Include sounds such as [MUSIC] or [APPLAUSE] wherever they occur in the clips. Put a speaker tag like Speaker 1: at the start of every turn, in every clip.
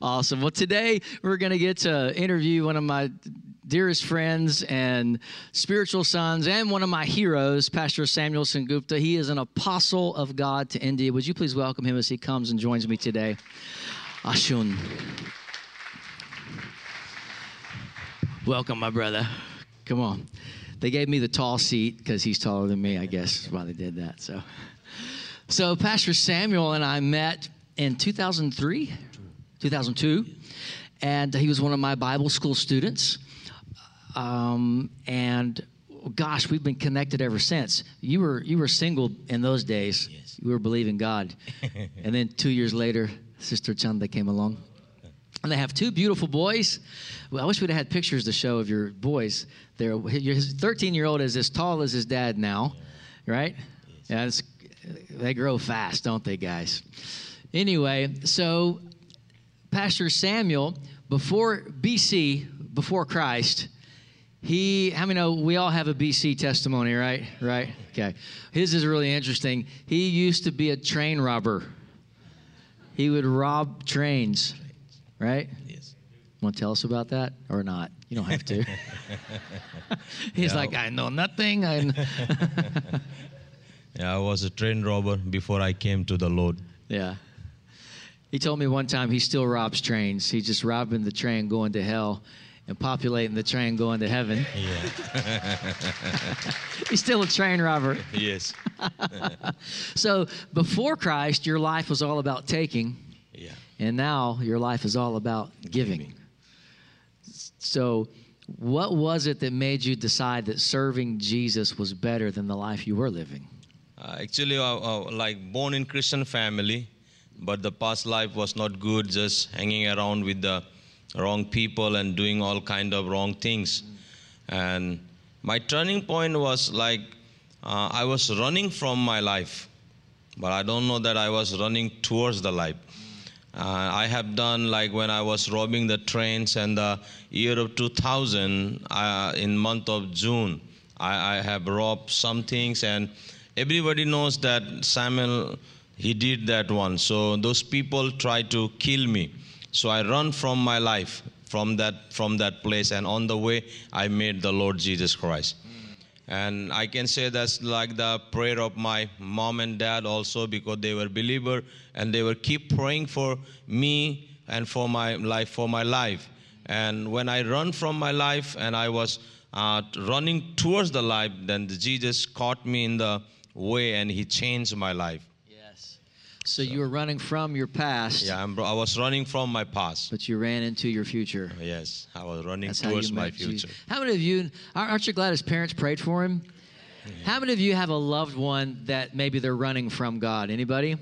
Speaker 1: Awesome. Well, today we're going to get to interview one of my dearest friends and spiritual sons and one of my heroes, Pastor Samuel Sengupta. He is an apostle of God to India. Would you please welcome him as he comes and joins me today? Ashun. Welcome, my brother. Come on. They gave me the tall seat because he's taller than me, I guess, is why they did that. So, so Pastor Samuel and I met in 2003 2002. And he was one of my Bible school students. Um, and gosh, we've been connected ever since. You were you were single in those days.
Speaker 2: Yes.
Speaker 1: You were believing God. [LAUGHS] and then two years later, Sister Chanda came along. And they have two beautiful boys. Well, I wish we'd have had pictures to show of your boys. There, his 13 year old is as tall as his dad now, right? Yeah, it's, they grow fast, don't they, guys? Anyway, so Pastor Samuel, before BC, before Christ, he, how many know we all have a BC testimony, right? Right? Okay. His is really interesting. He used to be a train robber, he would rob trains, right?
Speaker 2: Yes.
Speaker 1: Want to tell us about that or not? You don't have to. [LAUGHS] He's
Speaker 2: Yeah.
Speaker 1: like, I know nothing. I kn-" [LAUGHS]
Speaker 2: Yeah, I was a train robber before I came to the Lord. [LAUGHS]
Speaker 1: yeah. He told me one time he still robs trains. He's just robbing the train going to hell and populating the train going to heaven.
Speaker 2: Yeah. [LAUGHS]
Speaker 1: He's still a train robber.
Speaker 2: yes. [LAUGHS]
Speaker 1: So before Christ, your life was all about taking,
Speaker 2: Yeah.
Speaker 1: and now your life is all about giving.
Speaker 2: Giving.
Speaker 1: So, what was it that made you decide that serving Jesus was better than the life you were living?
Speaker 2: Uh, actually, uh, uh, like born in Christian family, but the past life was not good. Just hanging around with the wrong people and doing all kind of wrong things. And my turning point was like uh, I was running from my life, but I don't know that I was running towards the life. Uh, I have done like when I was robbing the trains and the year of 2000 uh, in month of June, I, I have robbed some things and everybody knows that Samuel he did that one. So those people try to kill me. So I run from my life from that from that place and on the way I met the Lord Jesus Christ. And I can say that's like the prayer of my mom and dad also because they were believer and they were keep praying for me and for my life for my life. And when I run from my life and I was uh, running towards the life, then Jesus caught me in the way and he changed my life.
Speaker 1: Yes. So, you were running from your past,
Speaker 2: Yeah, I'm, I was running from my past.
Speaker 1: but you ran into your future.
Speaker 2: Oh, yes, I was running
Speaker 1: That's
Speaker 2: towards my
Speaker 1: met Jesus.
Speaker 2: future.
Speaker 1: How many of you aren't aren't you glad his parents prayed for him? How many of you have a loved one that maybe they're running from God? Anybody?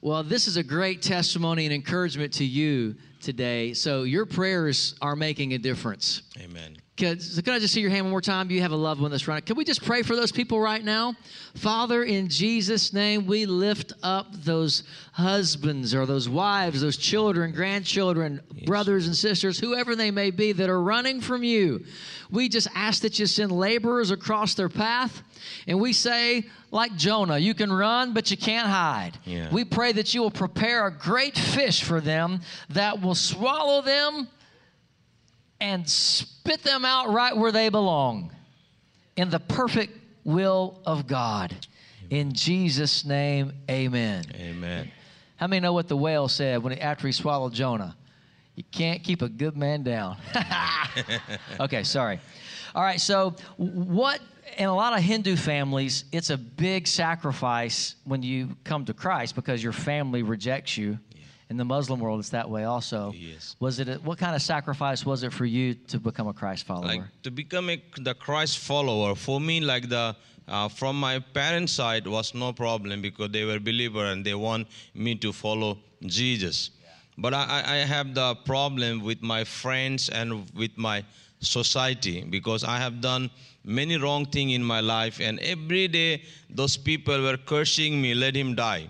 Speaker 1: Well, this is a great testimony and encouragement to you today. So your prayers are making a difference.
Speaker 2: Amen.
Speaker 1: Can, so can I just see your hand one more time? You have a loved one that's running. Can we just pray for those people right now? Father, in Jesus' name, we lift up those husbands or those wives, those children, grandchildren, brothers and sisters, whoever they may be that are running from you. We just ask that you send laborers across their path. And we say, like Jonah, you can run, but you can't hide.
Speaker 2: Yeah.
Speaker 1: We pray that you will prepare a great fish for them that will swallow them and spit them out right where they belong in the perfect will of God. In Jesus' name, amen.
Speaker 2: Amen.
Speaker 1: How many know what the whale said when he, after he swallowed Jonah? You can't keep a good man down. [LAUGHS] okay, sorry. All right, so what in a lot of Hindu families, it's a big sacrifice when you come to Christ because your family rejects you. In the Muslim world, it's that way also.
Speaker 2: Yes.
Speaker 1: Was it a, what kind of sacrifice was it for you to become a Christ follower?
Speaker 2: like to become a, the christ follower for me like the uh, from my parents side was no problem because they were believer and they want me to follow jesus but I, I I have the problem with my friends and with my society because i have done many wrong thing in my life and every day those people were cursing me let him die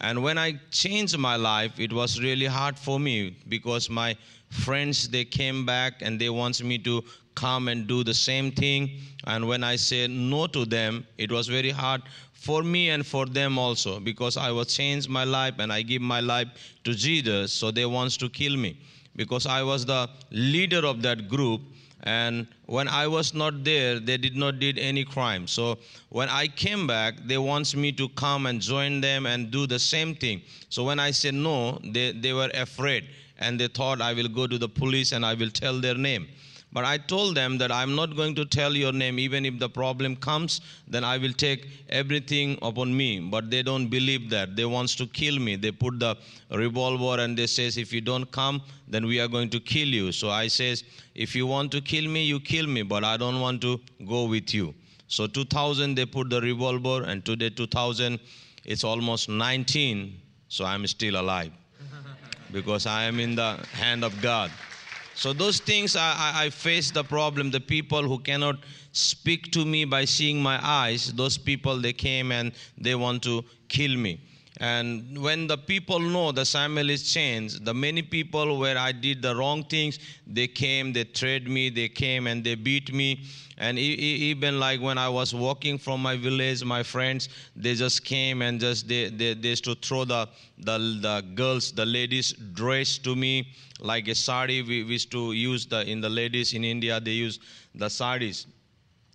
Speaker 2: and when I changed my life, it was really hard for me because my friends they came back and they want me to come and do the same thing. And when I said no to them, it was very hard for me and for them also because I was changed my life and I give my life to Jesus. So they wants to kill me because I was the leader of that group and when i was not there they did not did any crime. So when i came back they wants me to come and join them and do the same thing. So when i said no they, they were afraid. And they thought i will go to the police and i will tell their name but I told them that I'm not going to tell your name, even if the problem comes, then I will take everything upon me. But they don't believe that. They wants to kill me. They put the revolver and they says, if you don't come, then we are going to kill you. So I says, if you want to kill me, you kill me, but I don't want to go with you. So 2000 they put the revolver, and today 2000 it's almost 19. So I'm still alive [LAUGHS] because I am in the hand of God. So those things I, I, I face the problem. The people who cannot speak to me by seeing my eyes, those people they came and they want to kill me. And when the people know the Samuel is changed, the many people where I did the wrong things, they came, they tried me, they came and they beat me. And even like when I was walking from my village, my friends, they just came and just they, they, they used to throw the, the, the girls, the ladies' dress to me like a sari. We, we used to use the in the ladies in India, they use the saris.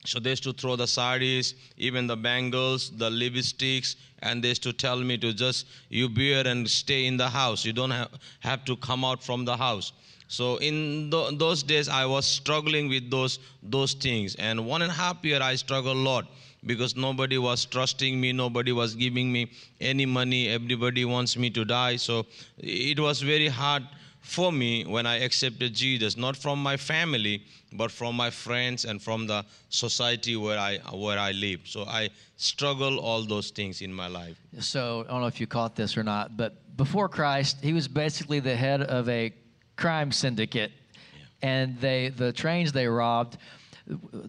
Speaker 2: So they used to throw the saris, even the bangles, the lipsticks, and they used to tell me to just you bear and stay in the house. You don't have, have to come out from the house. So in th- those days, I was struggling with those those things, and one and a half year I struggled a lot because nobody was trusting me, nobody was giving me any money. Everybody wants me to die. So it was very hard for me when I accepted Jesus, not from my family, but from my friends and from the society where I where I live. So I struggle all those things in my life.
Speaker 1: So I don't know if you caught this or not, but before Christ, he was basically the head of a crime syndicate, yeah. and they the trains they robbed.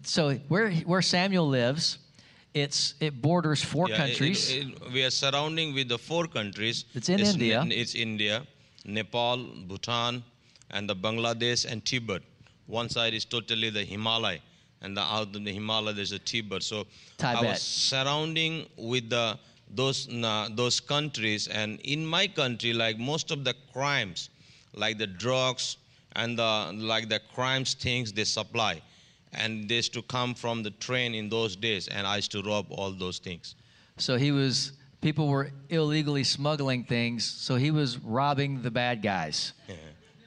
Speaker 1: So where where Samuel lives, it's it borders four
Speaker 2: yeah,
Speaker 1: countries.
Speaker 2: It, it, we are surrounding with the four countries.
Speaker 1: It's in it's India.
Speaker 2: it's India. Nepal, Bhutan, and the Bangladesh and Tibet. One side is totally the Himalaya, and the out of the Himalaya there's a Tibet. So
Speaker 1: Tibet.
Speaker 2: I was surrounding with the those uh, those countries, and in my country, like most of the crimes, like the drugs and the like the crimes things they supply, and they used to come from the train in those days, and I used to rob all those things.
Speaker 1: So he was people were illegally smuggling things, so he was robbing the bad guys.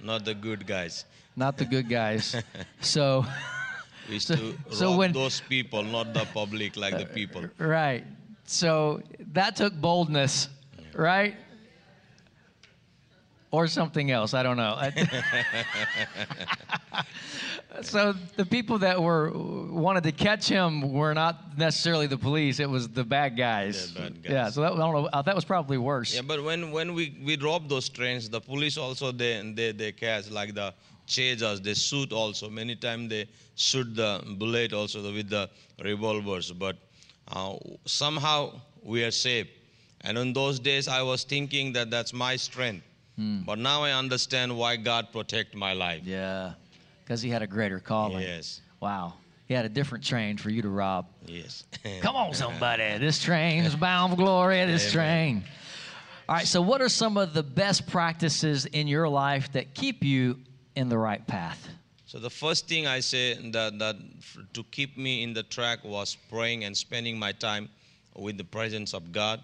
Speaker 2: Not the good guys.
Speaker 1: Not the good guys. [LAUGHS] so
Speaker 2: used so, to so rob when, those people, not the public like the uh, people.
Speaker 1: Right. So that took boldness, yeah. right? Or something else. I don't know. [LAUGHS] [LAUGHS] so the people that were wanted to catch him were not necessarily the police; it was the bad guys.
Speaker 2: The bad guys.
Speaker 1: Yeah. So that, I don't know. Uh, that was probably worse.
Speaker 2: Yeah, but when when we we robbed those trains, the police also they they they catch like the chasers. They shoot also. Many times they shoot the bullet also with the revolvers. But uh, somehow we are safe. And in those days, I was thinking that that's my strength. Hmm. But now I understand why God protect my life.
Speaker 1: Yeah because he had a greater calling.
Speaker 2: Yes.
Speaker 1: Wow. He had a different train for you to rob.
Speaker 2: Yes. [LAUGHS]
Speaker 1: Come on, somebody. [LAUGHS] This train is bound for glory. This train. All right. So, what are some of the best practices in your life that keep you in the right path?
Speaker 2: So the first thing I say that, that to keep me in the track was praying and spending my time with the presence of God.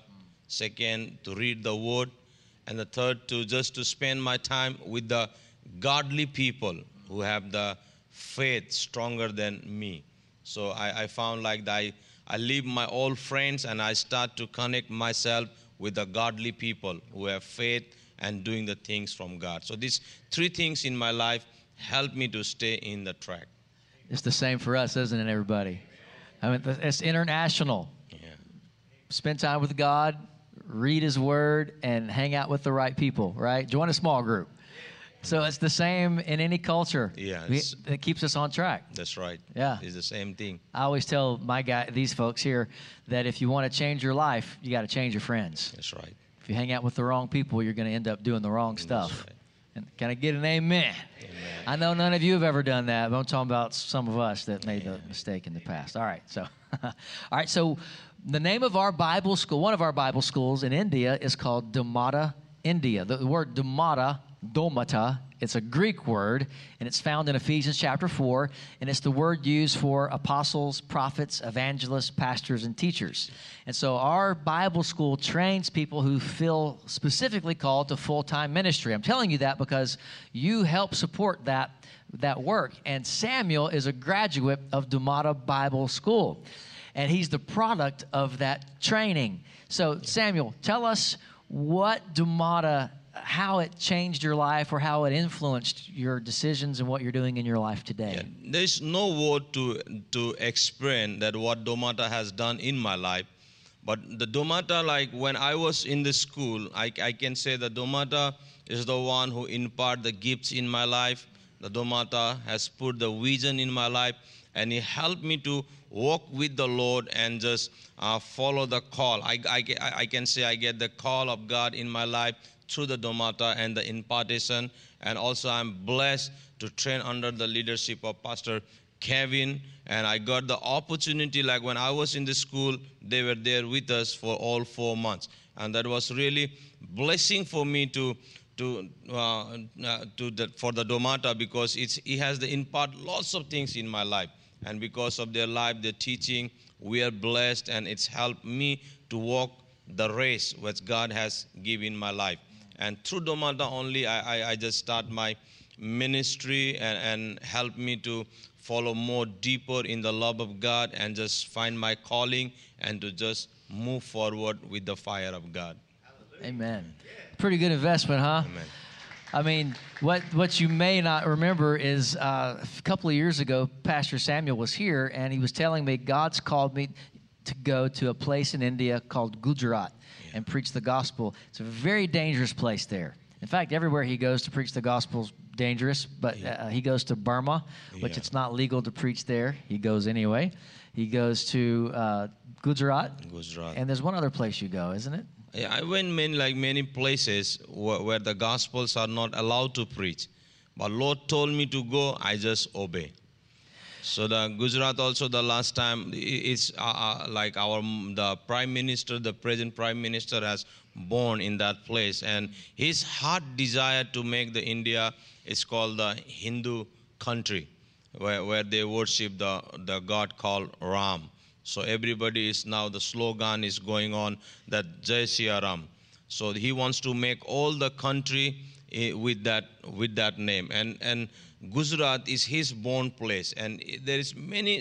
Speaker 2: Second, to read the Word, and the third, to just to spend my time with the godly people who have the faith stronger than me. So I, I found like I, I leave my old friends and I start to connect myself with the godly people who have faith and doing the things from God. So these three things in my life help me to stay in the track.
Speaker 1: It's the same for us, isn't it, everybody? I mean, it's international.
Speaker 2: Yeah.
Speaker 1: Spend time with God, read His Word, and hang out with the right people, right? Join a small group. So it's the same in any culture.
Speaker 2: Yeah,
Speaker 1: it keeps us on track.
Speaker 2: That's right.
Speaker 1: Yeah,
Speaker 2: it's the same thing.
Speaker 1: I always tell my guy, these folks here, that if you want to change your life, you got to change your friends.
Speaker 2: That's right.
Speaker 1: If you hang out with the wrong people, you're going to end up doing the wrong stuff. Right. And can I get an amen?
Speaker 2: Amen.
Speaker 1: I know none of you have ever done that, but I'm talking about some of us that made the mistake in the past. All right, so, [LAUGHS] all right, so the name of our Bible school, one of our Bible schools in India, is called Domata India. The, word Dhamata, domata, it's a Greek word, and it's found in Ephesians chapter 4, and it's the word used for apostles, prophets, evangelists, pastors, and teachers. And so our Bible school trains people who feel specifically called to full time ministry. I'm telling you that because you help support that, that work. And Samuel is a graduate of Domata Bible School, and he's the product of that training. So, Samuel, tell us what Domata how it changed your life or how it influenced your decisions and what you're doing in your life today.
Speaker 2: Yeah, there's no word to to explain that what Domata has done in my life. But the Domata, like when I was in the school, I, I can say the Domata is the one who impart the gifts in my life. The Domata has put the vision in my life, and he helped me to walk with the Lord and just uh, follow the call. I, I, I can say I get the call of God in my life through the domata and the impartation. And also, I'm blessed to train under the leadership of Pastor Kevin. And I got the opportunity, like when I was in the school, they were there with us for all four months. And that was really blessing for me to to, uh, uh, to the, for the domata because it's, he has the impart lots of things in my life. And because of their life, their teaching, we are blessed and it's helped me to walk the race which God has given my life. And through Domata only, I, I, I, just start my ministry and, and help me to follow more deeper in the love of God and just find my calling and to just move forward with the fire of God.
Speaker 1: Amen. Pretty good investment, huh?
Speaker 2: Amen.
Speaker 1: I mean, what what you may not remember is uh, a couple of years ago, Pastor Samuel was here, and he was telling me God's called me to go to a place in India called Gujarat and preach the gospel. It's a very dangerous place there. In fact, everywhere he goes to preach the gospel is dangerous, but uh, he goes to Burma, which
Speaker 2: Yeah.
Speaker 1: it's not legal to preach there. He goes anyway. He goes to uh, Gujarat,
Speaker 2: Gujarat.
Speaker 1: and there's one other place you go, isn't it?
Speaker 2: I went many, like many places where, where the gospels are not allowed to preach. But Lord told me to go, I just obey. So the Gujarat also the last time it's uh, uh, like our the prime minister, the present prime minister has born in that place, and his heart desire to make the India is called the Hindu country, where, where they worship the the God called Ram. So everybody is now the slogan is going on that Jai Siya Ram. So he wants to make all the country eh, with that with that name. And and Gujarat is his born place, and there is many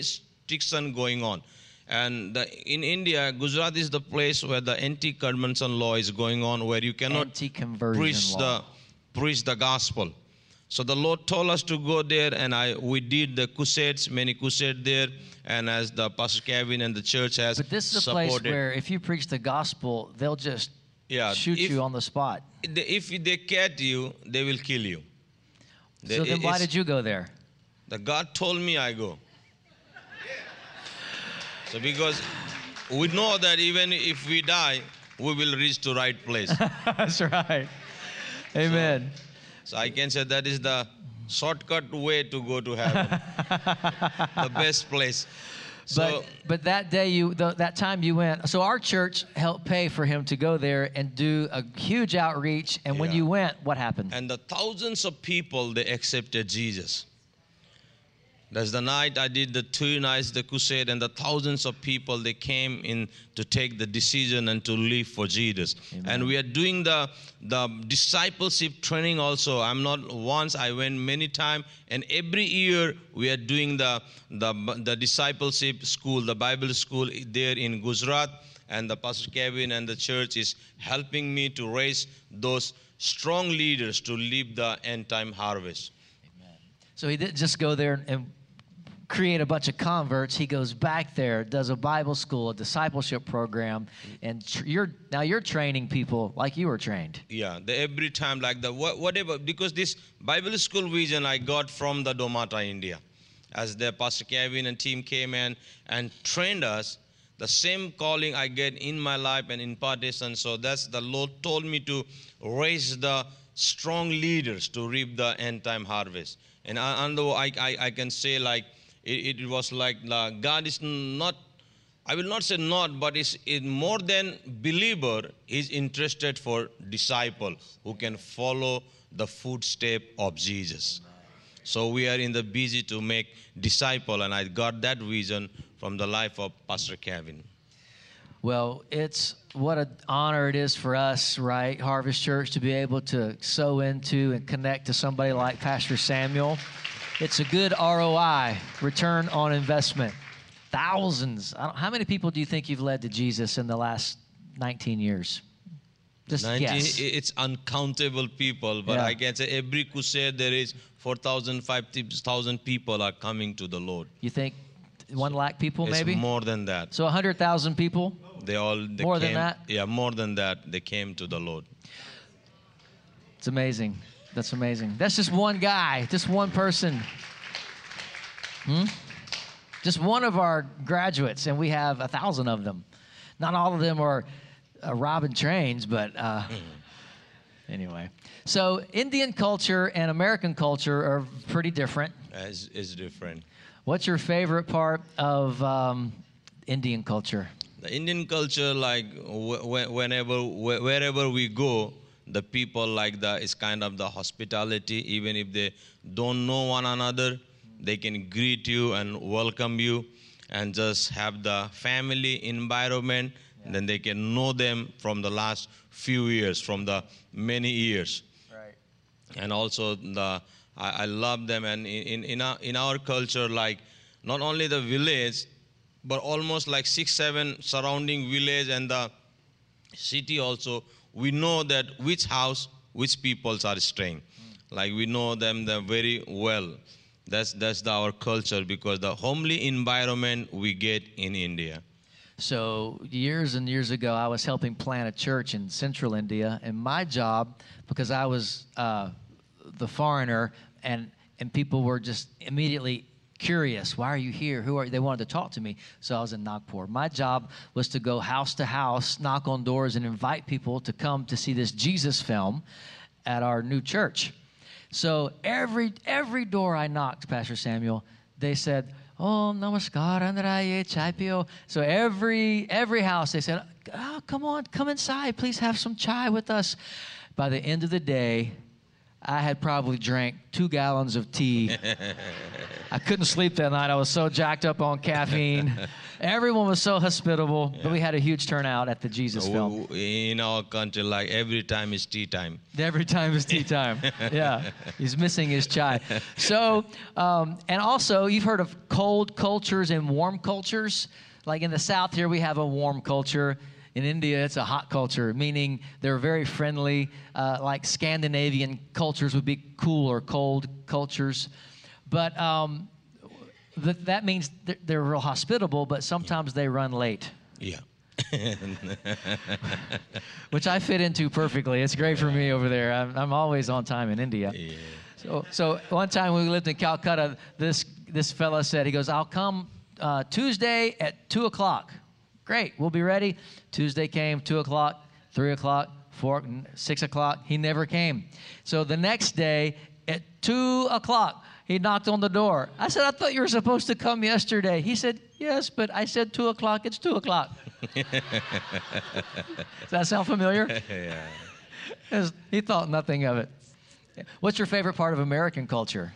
Speaker 2: restriction going on. And the, in India, Gujarat is the place where the anti-conversion law is going on, where you cannot preach
Speaker 1: law.
Speaker 2: the preach the gospel. So the Lord told us to go there, and I we did the crusades, many crusades there, and as the Pastor Kevin and the church has
Speaker 1: But this is a place where if you preach the gospel, they'll just
Speaker 2: Yeah,
Speaker 1: shoot
Speaker 2: if-
Speaker 1: you on the spot.
Speaker 2: if they catch you, they will kill you. They-
Speaker 1: So then why did you go there?
Speaker 2: The God told me I go. So because we know that even if we die, we will reach to right place. [LAUGHS]
Speaker 1: That's right. Amen.
Speaker 2: So I can say that is the shortcut way to go to heaven. [LAUGHS] the best place. So
Speaker 1: but but that day you th- that time you went. So our church helped pay for him to go there and do a huge outreach. And when you went, what happened?
Speaker 2: and the thousands of people they accepted Jesus. That's the night I did the two nights the crusade, and the thousands of people they came in to take the decision and to live for Jesus. And we are doing the the discipleship training also. I'm not once I went many times, and every year we are doing the the the discipleship school, the Bible school there in Gujarat. And the Pastor Kevin and the church is helping me to raise those strong leaders to lead the end time harvest. Amen.
Speaker 1: So he didn't just go there and create a bunch of converts. He goes back there, does a Bible school, a discipleship program, and tr- you're now you're training people like you were trained.
Speaker 2: Yeah, the, every time like the wha- whatever because this Bible school vision I got from the Domata India, as the Pastor Kevin and team came in and trained us. The same calling I get in my life and in impartation. So that's the Lord told me to raise the strong leaders to reap the end time harvest. And I, and I, I, I can say like it, it was like uh, God is not, I will not say not, but is is more than believer. He's interested for disciple who can follow the footstep of Jesus. So we are in the busy to make disciple, and I got that vision from the life of Pastor Kevin.
Speaker 1: Well, it's what an honor it is for us, right, Harvest Church, to be able to sow into and connect to somebody like Pastor Samuel. It's a good ROI, return on investment. Thousands. I don't, how many people do you think you've led to Jesus in the last 19 years? Just
Speaker 2: 19,
Speaker 1: guess.
Speaker 2: It's uncountable people, but
Speaker 1: Yeah.
Speaker 2: I can say every crusade there is 4,000, 5,000 people are coming to the Lord.
Speaker 1: You think one lakh people,
Speaker 2: It's
Speaker 1: maybe?
Speaker 2: more than that.
Speaker 1: So 100,000 people?
Speaker 2: They all they
Speaker 1: More than that?
Speaker 2: Yeah, more than that. They came to the Lord.
Speaker 1: It's amazing. That's amazing. That's just one guy, just one person. Hmm? Just one of our graduates, and we have a thousand of them. Not all of them are uh, robbing trains, but uh, anyway. So, Indian culture and American culture are pretty different.
Speaker 2: It's, it's different.
Speaker 1: What's your favorite part of um, Indian culture?
Speaker 2: The Indian culture, like wh- whenever, wh- wherever we go, the people like the is kind of the hospitality. Even if they don't know one another, they can greet you and welcome you, and just have the family environment. Then they can know them from the last few years, from the many years
Speaker 1: Right.
Speaker 2: and also the I, I love them and in, in, in, our, in our culture like not only the village but almost like six seven surrounding village and the city also we know that which house which peoples are staying. Like we know them the very well. That's that's the, our culture because the homely environment we get in india.
Speaker 1: So, years and years ago, I was helping plant a church in central India, and my job, because I was uh, the foreigner, and, and people were just immediately curious why are you here who are they wanted to talk to me so i was in nagpur my job was to go house to house knock on doors and invite people to come to see this jesus film at our new church so every every door I knocked, Pastor Samuel, they said, "Oh, namaskar, Andraye, chai pio." So every every house they said, "Oh, come on, come inside, please have some chai with us." By the end of the day, I had probably drank two gallons of tea. [LAUGHS] I couldn't sleep that night. I was so jacked up on caffeine. [LAUGHS] Everyone was so hospitable, but we had a huge turnout at the Jesus film.
Speaker 2: In our country like every time is tea time
Speaker 1: Every time is tea [LAUGHS] time. yeah, he's missing his chai. So, um, and also, you've heard of cold cultures and warm cultures. Like in the South here, we have a warm culture. In India, it's a hot culture, meaning they're very friendly. Uh, like Scandinavian cultures would be cool or cold cultures. But um, th- that means they're, they're real hospitable, but sometimes they run late.
Speaker 2: yeah [LAUGHS]
Speaker 1: which I fit into perfectly. It's great for me over there. I'm, I'm always on time in India.
Speaker 2: Yeah.
Speaker 1: So, so one time when we lived in Calcutta, this this fella said, he goes, "I'll come uh, Tuesday at two o'clock." Great, we'll be ready. Tuesday came, two o'clock, three o'clock, four, six o'clock. He never came. So the next day at two o'clock, he knocked on the door. I said, "I thought you were supposed to come yesterday." He said, "Yes, but I said two o'clock. It's two o'clock." [LAUGHS] Does that sound familiar? [LAUGHS]
Speaker 2: yeah.
Speaker 1: He thought nothing of it. What's your favorite part of American culture?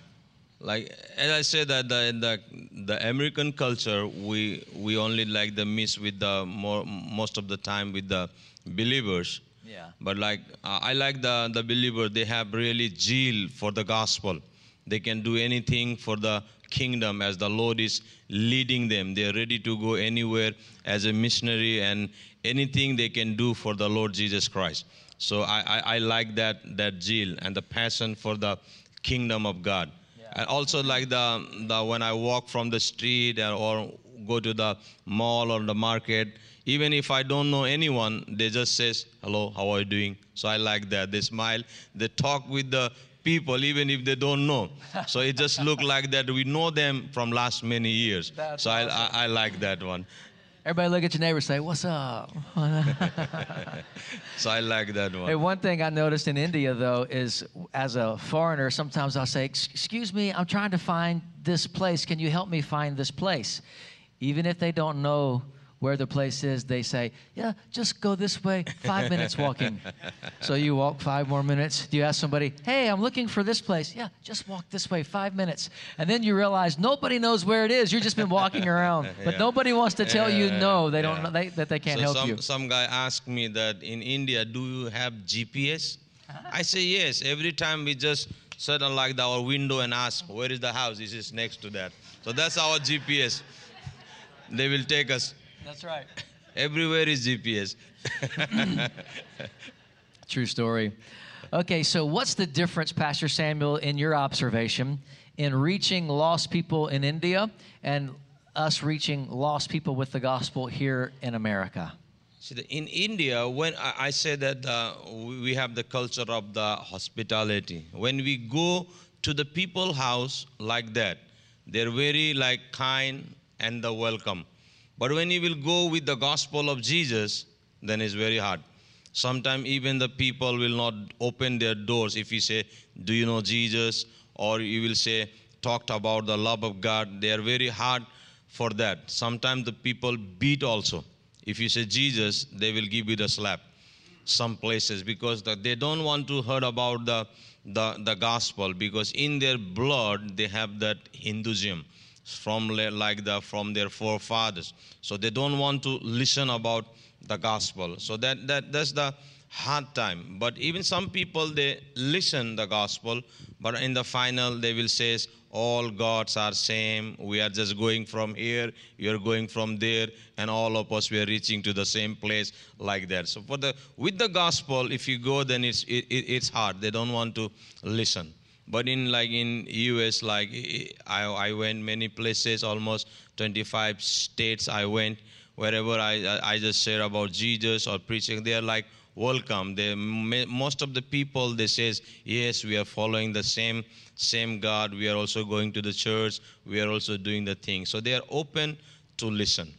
Speaker 2: like as I said that the the the American culture we we only like the miss with the more most of the time with the believers.
Speaker 1: Yeah.
Speaker 2: But like uh, I like the the believer they have really zeal for the gospel. They can do anything for the kingdom as the Lord is leading them. They are ready to go anywhere as a missionary and anything they can do for the Lord Jesus Christ. So I, I, I like that that zeal and the passion for the kingdom of God. And also like the, the when I walk from the street or, go to the mall or the market, even if I don't know anyone, they just says, "Hello, how are you doing?" So I like that. They smile. They talk with the people even if they don't know. [LAUGHS] So it just look like that we know them from last many years.
Speaker 1: That's
Speaker 2: so I, I I like that one.
Speaker 1: Everybody look at your neighbor and say, What's up? [LAUGHS]
Speaker 2: So I like that one.
Speaker 1: Hey, one thing I noticed in India, though, is as a foreigner, sometimes I'll say, Excuse me, I'm trying to find this place. Can you help me find this place? Even if they don't know where the place is, they say, Yeah, just go this way, five [LAUGHS] minutes walking. so you walk five more minutes. Do you ask somebody, Hey, I'm looking for this place? Yeah, just walk this way, five minutes. And then you realize nobody knows where it is. You've just been walking [LAUGHS] around. But
Speaker 2: Yeah.
Speaker 1: nobody wants to tell you no, they don't
Speaker 2: yeah.
Speaker 1: know they, that they can't
Speaker 2: so
Speaker 1: help
Speaker 2: some,
Speaker 1: you.
Speaker 2: some guy asked me that in India, do you have GPS? Uh-huh. I say yes. Every time we just sit on like the, our window and ask, where is the house? This is next to that. So that's our GPS. They will take us.
Speaker 1: That's right.
Speaker 2: Everywhere is GPS. [LAUGHS]
Speaker 1: True story. Okay, so what's the difference, Pastor Samuel, in your observation, in reaching lost people in India and us reaching lost people with the gospel here in America?
Speaker 2: See, the- in India, when I, I say that uh, we we have the culture of the hospitality. When we go to the people house like that, they're very like kind and the welcome. But when you will go with the gospel of Jesus, then it's very hard. Sometimes even the people will not open their doors if you say, "Do you know Jesus?" or you will say, "Talked about the love of God." They are very hard for that. Sometimes the people beat also. If you say Jesus, they will give you the slap. Some places because the, they don't want to hear about the, the the gospel because in their blood they have that Hinduism from like the from their forefathers. So they don't want to listen about the gospel. So that, that that's the hard time. But even some people they listen the gospel, but in the final they will say all gods are same. We are just going from here, you're going from there, and all of us we are reaching to the same place like that. So for the with the gospel, if you go, then it's it, it, it's hard. They don't want to listen. But in like in US, like I, I went many places, almost 25 states I went. Wherever I, I just share about Jesus or preaching, they are like welcome. They most of the people they says yes, we are following the same same God. We are also going to the church. We are also doing the thing. So they are open to listen.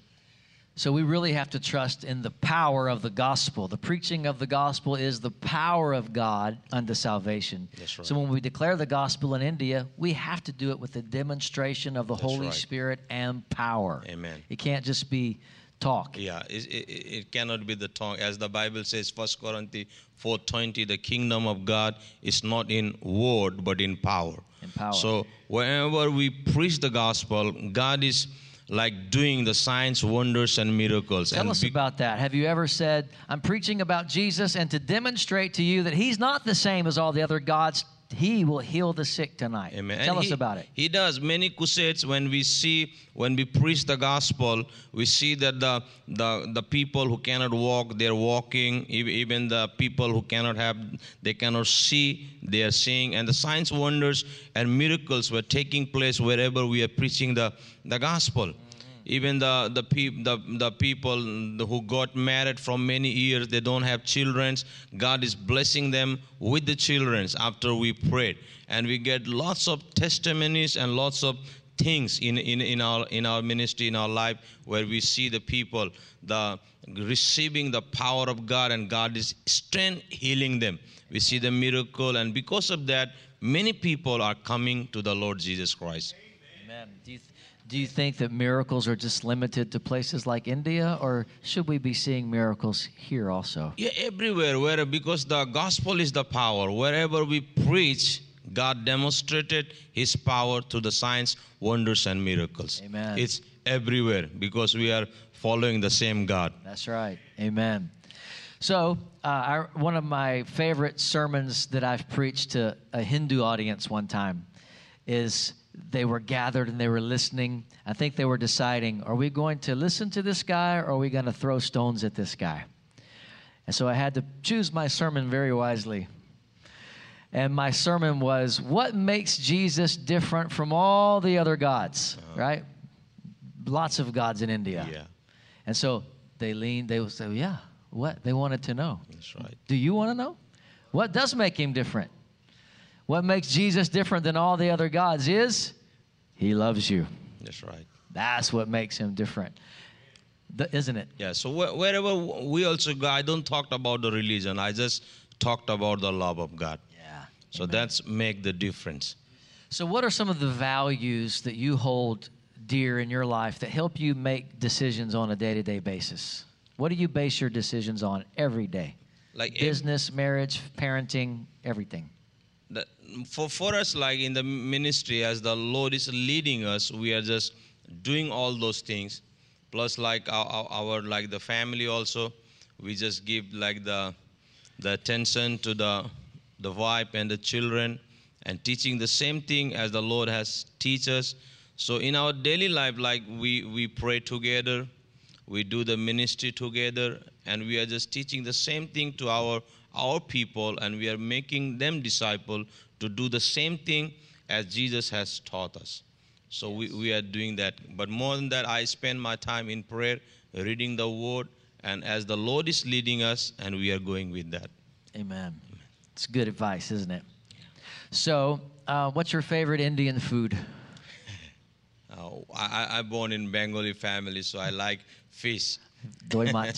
Speaker 1: So we really have to trust in the power of the gospel. The preaching of the gospel is the power of God unto salvation.
Speaker 2: That's right.
Speaker 1: So when we declare the gospel in India, we have to do it with the demonstration of the Holy
Speaker 2: right.
Speaker 1: Spirit and power.
Speaker 2: Amen.
Speaker 1: It can't just be talk.
Speaker 2: Yeah, it, it, it cannot be the tongue. As the Bible says, 1 Corinthians 4.20, the kingdom of God is not in word, but in power.
Speaker 1: In power.
Speaker 2: So whenever we preach the gospel, God is like doing the signs, wonders, and miracles.
Speaker 1: Tell
Speaker 2: and
Speaker 1: us
Speaker 2: be-
Speaker 1: about that. Have you ever said, I'm preaching about Jesus, and to demonstrate to you that he's not the same as all the other gods, he will heal the sick tonight?
Speaker 2: Amen.
Speaker 1: Tell
Speaker 2: And
Speaker 1: us
Speaker 2: he-
Speaker 1: about it.
Speaker 2: He does many crusades. When we see, when we preach the gospel, we see that the the the people who cannot walk, they're walking. Even the people who cannot have, they cannot see, they are seeing. And the signs, wonders, and miracles were taking place wherever we are preaching the the gospel. Even the the, peop, the the people who got married from many years, they don't have children. God is blessing them with the children after we prayed, and we get lots of testimonies and lots of things in, in, in our in our ministry in our life where we see the people the receiving the power of God and God is strength healing them. We see the miracle, and because of that, many people are coming to the Lord Jesus Christ.
Speaker 1: Amen. You, do you think that miracles are just limited to places like India, or should we be seeing miracles here also?
Speaker 2: Yeah, everywhere, where because the gospel is the power. Wherever we preach, God demonstrated His power through the signs, wonders, and miracles.
Speaker 1: Amen.
Speaker 2: It's everywhere because we are following the same God.
Speaker 1: That's right. Amen. So, uh, one of my favorite sermons that I've preached to a Hindu audience one time is they were gathered and they were listening. I think they were deciding are we going to listen to this guy or are we going to throw stones at this guy? And so I had to choose my sermon very wisely. And my sermon was, What makes Jesus different from all the other gods? Uh-huh. Right? Lots of gods in India.
Speaker 2: Yeah,
Speaker 1: And so they leaned, they would say, Yeah, what? They wanted to know.
Speaker 2: that's right.
Speaker 1: Do you want to know? What does make him different? What makes Jesus different than all the other gods is he loves you.
Speaker 2: That's right.
Speaker 1: That's what makes him different. th- isn't it?
Speaker 2: Yeah, so wh- wherever we also go, I don't talk about the religion. I just talked about the love of God.
Speaker 1: Yeah.
Speaker 2: So that's make the difference.
Speaker 1: So, what are some of the values that you hold dear in your life that help you make decisions on a day to day basis? What do you base your decisions on every day?
Speaker 2: Like ev-
Speaker 1: Business, marriage, parenting, everything.
Speaker 2: The, for for us, like in the ministry, as the Lord is leading us, we are just doing all those things. Plus, like our, our, our like the family also, we just give like the the attention to the the wife and the children, and teaching the same thing as the Lord has teach us. So in our daily life, like we we pray together, we do the ministry together and we are just teaching the same thing to our our people and we are making them disciple to do the same thing as jesus has taught us so we, we are doing that but more than that i spend my time in prayer reading the word and as the lord is leading us and we are going with that
Speaker 1: Amen. It's good advice, isn't it? So, uh, what's your favorite Indian food? [LAUGHS]
Speaker 2: uh, I, I- i'm born in bengali family so i like fish
Speaker 1: Doi mach.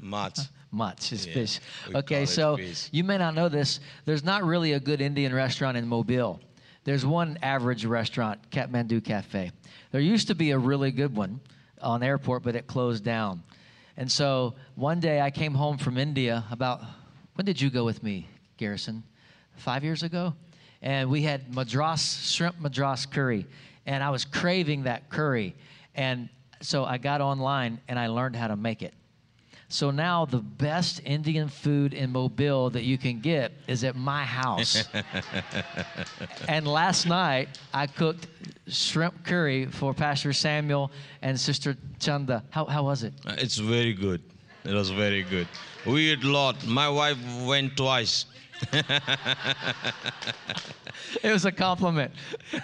Speaker 2: much
Speaker 1: Much is
Speaker 2: Yeah,
Speaker 1: fish. Okay, so
Speaker 2: fish.
Speaker 1: you may not know this. There's not really a good Indian restaurant in Mobile. There's one average restaurant, Kathmandu Cafe. There used to be a really good one on airport, but it closed down. And so one day I came home from India about, when did you go with me, Garrison? Five years ago? And we had madras, shrimp madras curry. And I was craving that curry. And so I got online and I learned how to make it. So now the best Indian food in Mobile that you can get is at my house. [LAUGHS] and last night I cooked shrimp curry for Pastor Samuel and Sister Chanda. How, how was it?
Speaker 2: Uh, It's very good. It was very good. We eat a lot. My wife went twice. [LAUGHS]
Speaker 1: It was a compliment.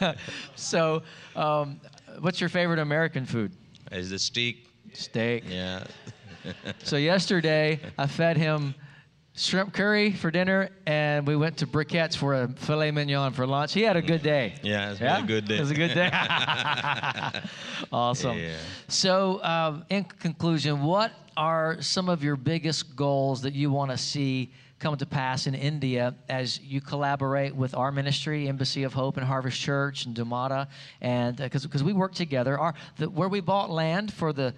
Speaker 1: [LAUGHS] so, um, what's your favorite American food?
Speaker 2: Is the steak?
Speaker 1: Steak.
Speaker 2: Yeah.
Speaker 1: So yesterday I fed him shrimp curry for dinner, and we went to Briquettes for a filet mignon for lunch. He had a good day.
Speaker 2: Yeah, it's been a good day.
Speaker 1: It was a good day. [LAUGHS] awesome.
Speaker 2: Yeah.
Speaker 1: So, um, in conclusion, what are some of your biggest goals that you want to see come to pass in India as you collaborate with our ministry, Embassy of Hope and Harvest Church and Domata, and because because we work together. Our the, where we bought land for the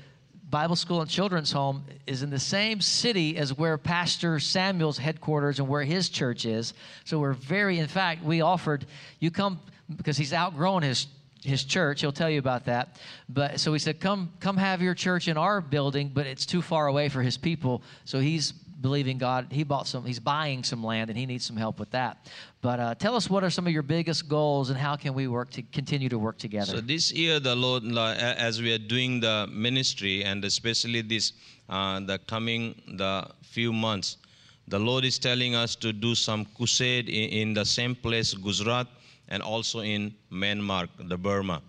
Speaker 1: Bible School and Children's Home is in the same city as where Pastor Samuel's headquarters and where his church is. So we're very, in fact, we offered you come because he's outgrown his his church. He'll tell you about that. But so we said, come come have your church in our building, but it's too far away for his people. So he's believing God. He bought some. He's buying some land, and he needs some help with that. But uh, tell us what are some of your biggest goals, and how can we work to continue to work together?
Speaker 2: So this year, the Lord, as we are doing the ministry, and especially this, uh, the coming the few months, the Lord is telling us to do some crusade in, in the same place, Gujarat, and also in Myanmar, the Burma.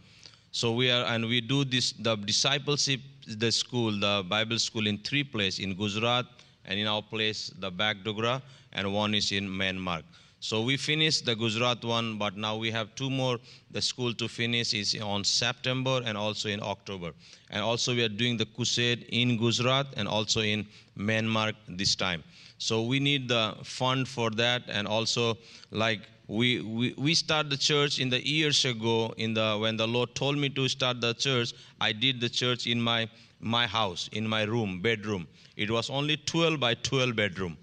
Speaker 2: So we are, and we do this, the discipleship, the school, the Bible school in three places, in Gujarat, and in our place, the Bagdogra, and one is in Myanmar. So we finished the Gujarat one, but now we have two more. The school to finish is on September and also in October. And also we are doing the crusade in Gujarat and also in Myanmar this time. So we need the fund for that, and also like we, we we start the church in the years ago. In the when the Lord told me to start the church, I did the church in my my house, in my room, bedroom. It was only 12 by 12 bedroom.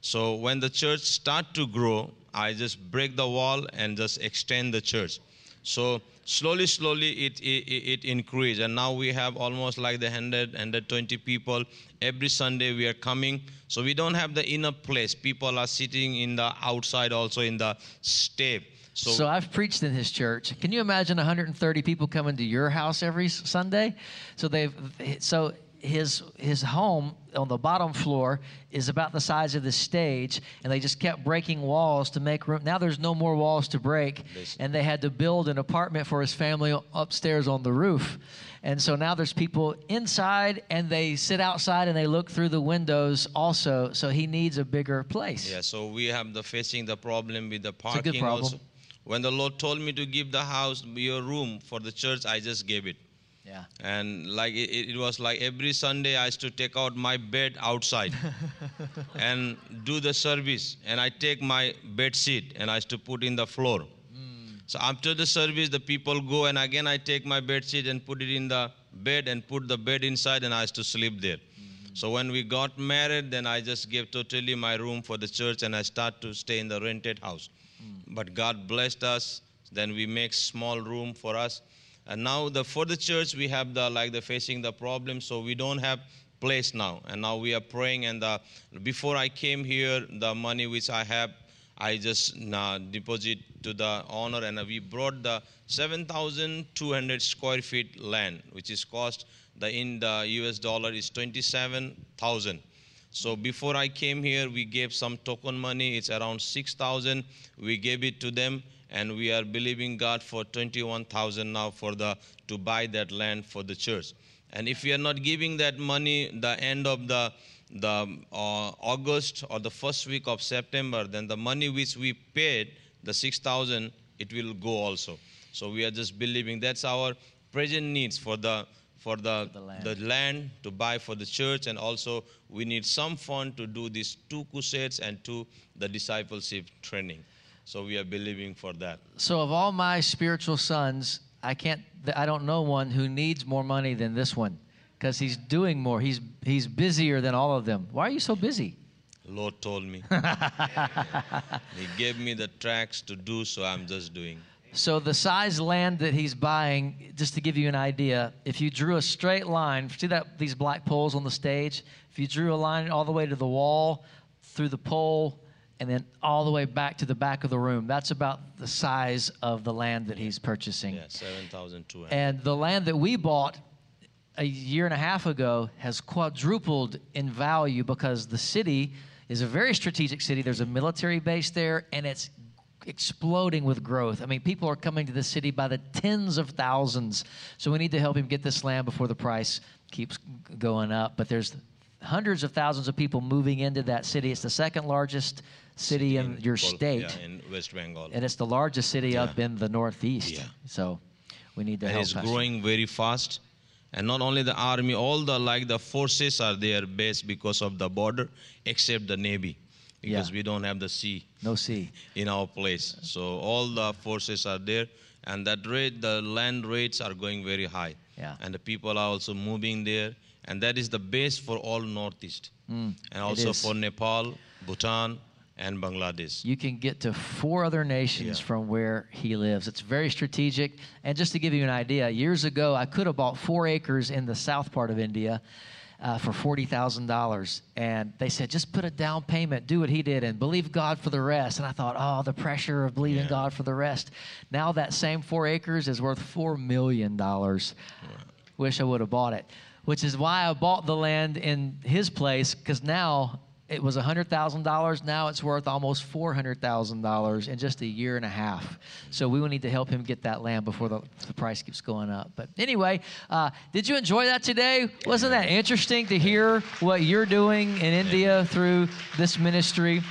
Speaker 2: So when the church start to grow, I just break the wall and just extend the church. So slowly, slowly it, it, it increased. And now we have almost like the 100, 120 people. Every Sunday we are coming. So we don't have the inner place. People are sitting in the outside also in the step. So,
Speaker 1: So I've preached in his church. Can you imagine 130 people coming to your house every Sunday? So they've so his his home on the bottom floor is about the size of the stage, and they just kept breaking walls to make room. Now there's no more walls to break, and they had to build an apartment for his family upstairs on the roof. And so now there's people inside, and they sit outside and they look through the windows also. So he needs a bigger place.
Speaker 2: Yeah, so we have the facing the problem with the parking.
Speaker 1: It's a good problem.
Speaker 2: also. When the Lord told me to give the house, your room for the church, I just gave it.
Speaker 1: Yeah.
Speaker 2: and like it, it was like every sunday i used to take out my bed outside [LAUGHS] and do the service. And i take my bed sheet and i used to put in the floor. Hmm. So after the service the people go and again i take my bed sheet and put it in the bed and put the bed inside and i used to sleep there. Hmm. So when we got married then i just gave totally my room for the church and i start to stay in the rented house but god blessed us then we make small room for us. And now the for the church we have the like the facing the problem so we don't have place now. And now we are praying and the, before i came here the money which i have i just uh, deposit to the owner and we brought the 7200 square feet land which is cost the in the us dollar is 27000 so before I came here, we gave some token money. It's around 6,000. We gave it to them, and we are believing God for 21,000 now for the to buy that land for the church. And if we are not giving that money, the end of the the uh, August or the first week of September, then the money which we paid, the 6,000, it will go also. So we are just believing that's our present needs for the for the,
Speaker 1: the land.
Speaker 2: the land to buy for the church and also we need some fund to do these two crusades and two the discipleship training so we are believing for that
Speaker 1: So of all my spiritual sons, I can't. I don't know one who needs more money than this one, because he's doing more. He's he's busier than all of them. Why are you so busy?
Speaker 2: lord told me [LAUGHS] he gave me the tracks to do so i'm just doing
Speaker 1: So the size land that he's buying, just to give you an idea, if you drew a straight line, see that these black poles on the stage? If you drew a line all the way to the wall, through the pole, and then all the way back to the back of the room, that's about the size of the land that he's purchasing.
Speaker 2: yeah 7200
Speaker 1: And the land that we bought a year and a half ago has quadrupled in value because the city is a very strategic city. There's a military base there, and it's exploding with growth. I mean, people are coming to the city by the tens of thousands. So we need to help him get this land before the price keeps going up. But there's hundreds of thousands of people moving into that city. It's the second largest city in your
Speaker 2: Kol-
Speaker 1: state,
Speaker 2: yeah, in west bengal
Speaker 1: and it's the largest city up in the northeast.
Speaker 2: Yeah.
Speaker 1: So we need to
Speaker 2: and
Speaker 1: help.
Speaker 2: it's
Speaker 1: Pastor.
Speaker 2: growing very fast and not only the army all the like the forces are there based because of the border except the navy because
Speaker 1: Yeah.
Speaker 2: we don't have the sea
Speaker 1: No sea. [LAUGHS]
Speaker 2: in our place so all the forces are there and that rate the land rates are going very high
Speaker 1: Yeah.
Speaker 2: and the people are also moving there and that is the base for all northeast and also
Speaker 1: Mm.
Speaker 2: for nepal bhutan and bangladesh
Speaker 1: You can get to four other nations
Speaker 2: Yeah.
Speaker 1: from where he lives. It's very strategic. And just to give you an idea, years ago, I could have bought four acres in the south part of India uh, for $40,000. And they said, just put a down payment, do what he did, and believe God for the rest. And I thought, oh, the pressure of believing
Speaker 2: Yeah.
Speaker 1: God for the rest. Now that same four acres is worth $4 million. Wish I would have bought it, which is why I bought the land in his place, because now it was $100,000. Now it's worth almost $400,000 in just a year and a half. So we will need to help him get that land before the, the price keeps going up. But anyway, uh, did you enjoy that today? Wasn't that interesting to hear what you're doing in India through this ministry?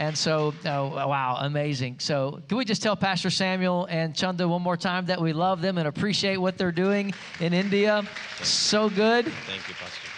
Speaker 1: And so, oh, wow, amazing. So, can we just tell Pastor Samuel and Chunda one more time that we love them and appreciate what they're doing in India? So good.
Speaker 2: thank you pastor